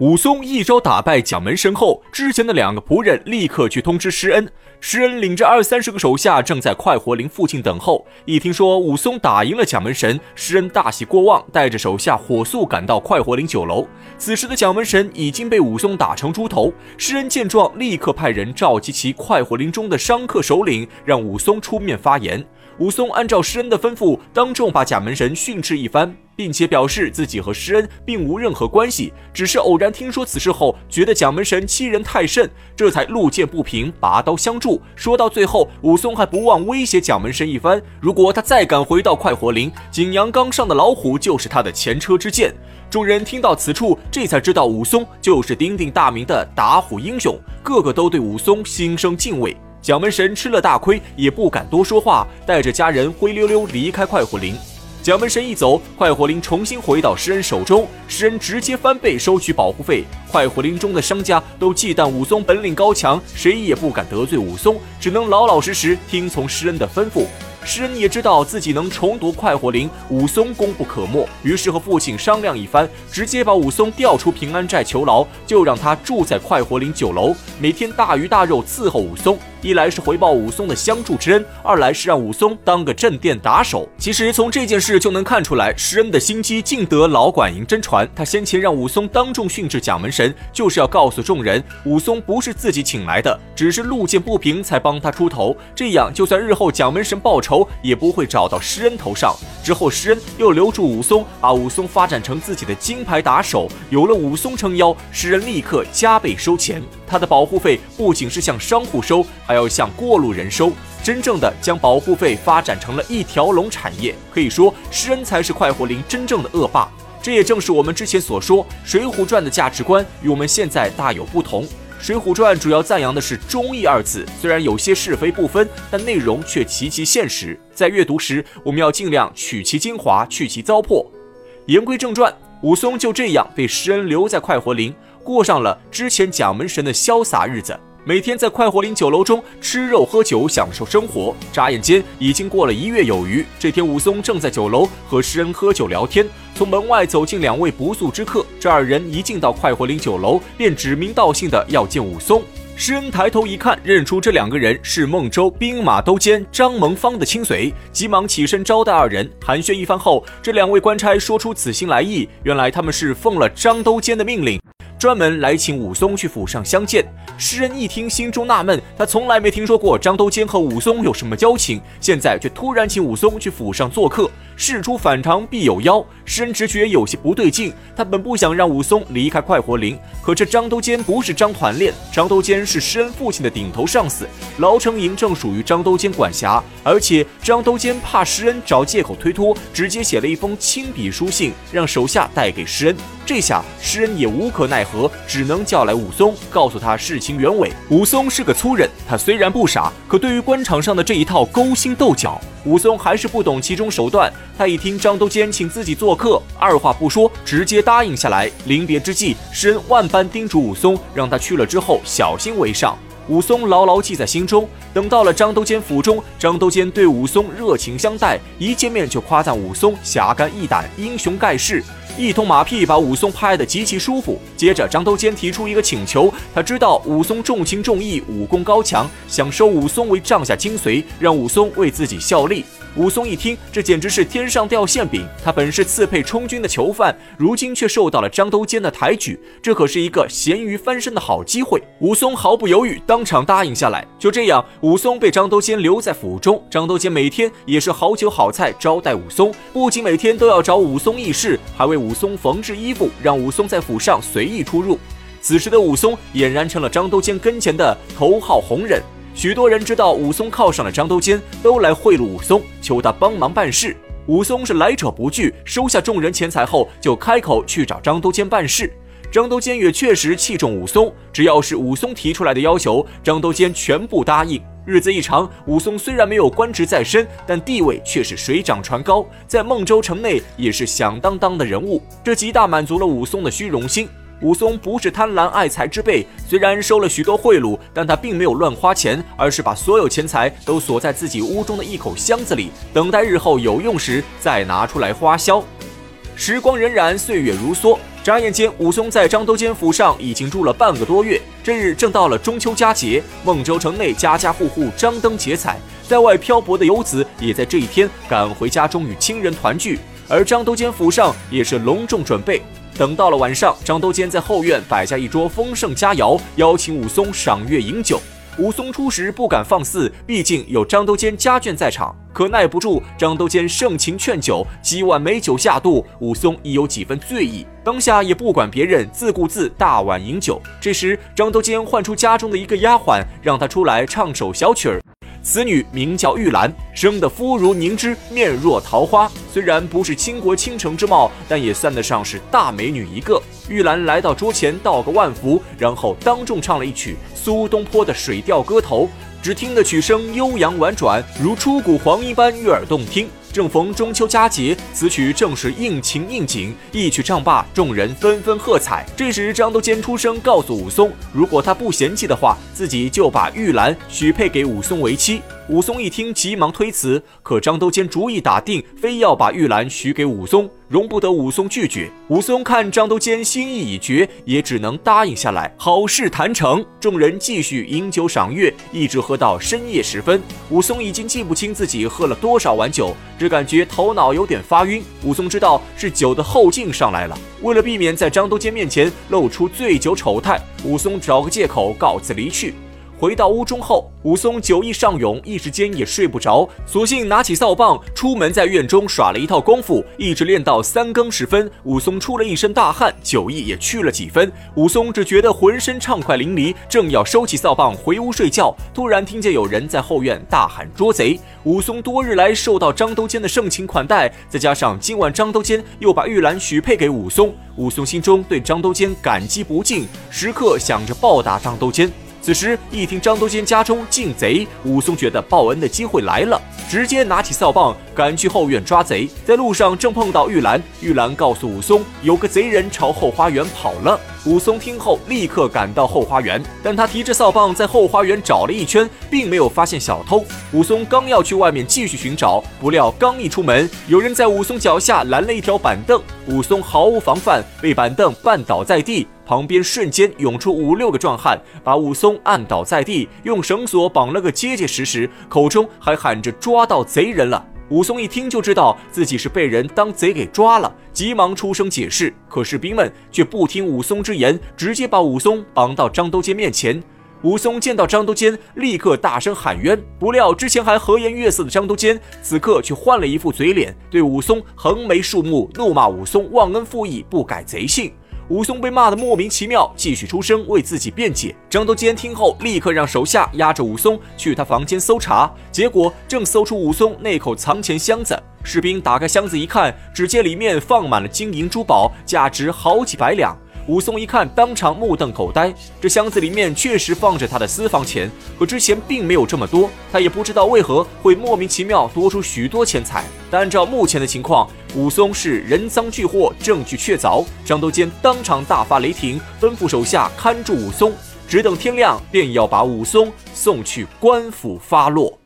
武松一招打败蒋门神后，之前的两个仆人立刻去通知施恩。施恩领着二三十个手下正在快活林附近等候。一听说武松打赢了蒋门神，施恩大喜过望，带着手下火速赶到快活林酒楼。此时的蒋门神已经被武松打成猪头。施恩见状，立刻派人召集其快活林中的商客首领，让武松出面发言。武松按照施恩的吩咐，当众把蒋门神训斥一番，并且表示自己和施恩并无任何关系，只是偶然听说此事后，觉得蒋门神欺人太甚，这才路见不平，拔刀相助。说到最后，武松还不忘威胁蒋门神一番，如果他再敢回到快活林，景阳冈上的老虎就是他的前车之鉴。众人听到此处，这才知道武松就是鼎鼎大名的打虎英雄，个个都对武松心生敬畏。蒋门神吃了大亏，也不敢多说话，带着家人灰溜溜离开快活林。蒋门神一走，快活林重新回到施恩手中，施恩直接翻倍收取保护费。快活林中的商家都忌惮武松本领高强，谁也不敢得罪武松，只能老老实实听从施恩的吩咐。施恩也知道自己能重夺快活林，武松功不可没，于是和父亲商量一番，直接把武松调出平安寨囚牢，就让他住在快活林酒楼，每天大鱼大肉伺候武松。一来是回报武松的相助之恩，二来是让武松当个镇店打手。其实从这件事就能看出来，施恩的心机尽得老管营真传。他先前让武松当众训斥蒋门神，就是要告诉众人，武松不是自己请来的，只是路见不平才帮他出头。这样，就算日后蒋门神报仇，也不会找到施恩头上。之后，施恩又留住武松，把武松发展成自己的金牌打手。有了武松撑腰，施恩立刻加倍收钱。他的保护费不仅是向商户收，还要向过路人收，真正的将保护费发展成了一条龙产业。可以说，施恩才是快活林真正的恶霸。这也正是我们之前所说，《水浒传》的价值观与我们现在大有不同。《水浒传》主要赞扬的是忠义二字，虽然有些是非不分，但内容却极其现实。在阅读时，我们要尽量取其精华，去其糟粕。言归正传，武松就这样被施恩留在快活林。过上了之前蒋门神的潇洒日子，每天在快活林酒楼中吃肉喝酒，享受生活。眨眼间已经过了一月有余。这天，武松正在酒楼和施恩喝酒聊天，从门外走进两位不速之客。这二人一进到快活林酒楼，便指名道姓的要见武松。施恩抬头一看，认出这两个人是孟州兵马都监张蒙方的亲随，急忙起身招待二人。寒暄一番后，这两位官差说出此行来意，原来他们是奉了张都监的命令。专门来请武松去府上相见。诗人一听，心中纳闷，他从来没听说过张都监和武松有什么交情，现在却突然请武松去府上做客。事出反常必有妖，施恩直觉有些不对劲。他本不想让武松离开快活林，可这张都监不是张团练，张都监是施恩父亲的顶头上司，牢城营正属于张都监管辖。而且张都监怕施恩找借口推脱，直接写了一封亲笔书信，让手下带给施恩。这下施恩也无可奈何，只能叫来武松，告诉他事情原委。武松是个粗人，他虽然不傻，可对于官场上的这一套勾心斗角，武松还是不懂其中手段。他一听张都监请自己做客，二话不说，直接答应下来。临别之际，施恩万般叮嘱武松，让他去了之后小心为上。武松牢牢记在心中。等到了张都监府中，张都监对武松热情相待，一见面就夸赞武松侠肝义胆、英雄盖世。一通马屁把武松拍得极其舒服。接着，张都监提出一个请求，他知道武松重情重义，武功高强，想收武松为帐下精髓，让武松为自己效力。武松一听，这简直是天上掉馅饼。他本是刺配充军的囚犯，如今却受到了张都监的抬举，这可是一个咸鱼翻身的好机会。武松毫不犹豫，当场答应下来。就这样，武松被张都监留在府中。张都监每天也是好酒好菜招待武松，不仅每天都要找武松议事，还为武松缝制衣服，让武松在府上随意出入。此时的武松俨然成了张都监跟前的头号红人。许多人知道武松靠上了张都监，都来贿赂武松，求他帮忙办事。武松是来者不拒，收下众人钱财后，就开口去找张都监办事。张都监也确实器重武松，只要是武松提出来的要求，张都监全部答应。日子一长，武松虽然没有官职在身，但地位却是水涨船高，在孟州城内也是响当当的人物，这极大满足了武松的虚荣心。武松不是贪婪爱财之辈，虽然收了许多贿赂，但他并没有乱花钱，而是把所有钱财都锁在自己屋中的一口箱子里，等待日后有用时再拿出来花销。时光荏苒，岁月如梭，眨眼间，武松在张都监府上已经住了半个多月。这日正到了中秋佳节，孟州城内家家户户张灯结彩，在外漂泊的游子也在这一天赶回家中与亲人团聚。而张都监府上也是隆重准备。等到了晚上，张都监在后院摆下一桌丰盛佳肴，邀请武松赏月饮酒。武松初时不敢放肆，毕竟有张都监家眷在场。可耐不住张都监盛情劝酒，几碗美酒下肚，武松已有几分醉意，当下也不管别人，自顾自大碗饮酒。这时，张都监唤出家中的一个丫鬟，让她出来唱首小曲儿。此女名叫玉兰，生得肤如凝脂，面若桃花。虽然不是倾国倾城之貌，但也算得上是大美女一个。玉兰来到桌前，道个万福，然后当众唱了一曲苏东坡的《水调歌头》。只听得曲声悠扬婉转，如出谷黄莺般悦耳动听。正逢中秋佳节，此曲正是应情应景。一曲唱罢，众人纷纷喝彩。这时，张都监出声告诉武松，如果他不嫌弃的话，自己就把玉兰许配给武松为妻。武松一听，急忙推辞。可张都监主意打定，非要把玉兰许给武松，容不得武松拒绝。武松看张都监心意已决，也只能答应下来。好事谈成，众人继续饮酒赏月，一直喝到深夜时分。武松已经记不清自己喝了多少碗酒，只感觉头脑有点发晕。武松知道是酒的后劲上来了，为了避免在张都监面前露出醉酒丑态，武松找个借口告辞离去。回到屋中后，武松酒意上涌，一时间也睡不着，索性拿起扫棒出门，在院中耍了一套功夫，一直练到三更时分。武松出了一身大汗，酒意也去了几分。武松只觉得浑身畅快淋漓，正要收起扫棒回屋睡觉，突然听见有人在后院大喊捉贼。武松多日来受到张都监的盛情款待，再加上今晚张都监又把玉兰许配给武松，武松心中对张都监感激不尽，时刻想着报答张都监。此时一听张都监家中进贼，武松觉得报恩的机会来了，直接拿起扫棒赶去后院抓贼。在路上正碰到玉兰，玉兰告诉武松，有个贼人朝后花园跑了。武松听后立刻赶到后花园，但他提着扫棒在后花园找了一圈，并没有发现小偷。武松刚要去外面继续寻找，不料刚一出门，有人在武松脚下拦了一条板凳，武松毫无防范，被板凳绊倒在地。旁边瞬间涌出五六个壮汉，把武松按倒在地，用绳索绑了个结结实实，口中还喊着“抓到贼人了”。武松一听就知道自己是被人当贼给抓了，急忙出声解释。可士兵们却不听武松之言，直接把武松绑到张都监面前。武松见到张都监，立刻大声喊冤。不料之前还和颜悦色的张都监，此刻却换了一副嘴脸，对武松横眉竖目，怒骂武松忘恩负义，不改贼性。武松被骂得莫名其妙，继续出声为自己辩解。张都监听后，立刻让手下押着武松去他房间搜查，结果正搜出武松那口藏钱箱子。士兵打开箱子一看，只见里面放满了金银珠宝，价值好几百两。武松一看，当场目瞪口呆。这箱子里面确实放着他的私房钱，可之前并没有这么多。他也不知道为何会莫名其妙多出许多钱财。但按照目前的情况，武松是人赃俱获，证据确凿。张都监当场大发雷霆，吩咐手下看住武松，只等天亮，便要把武松送去官府发落。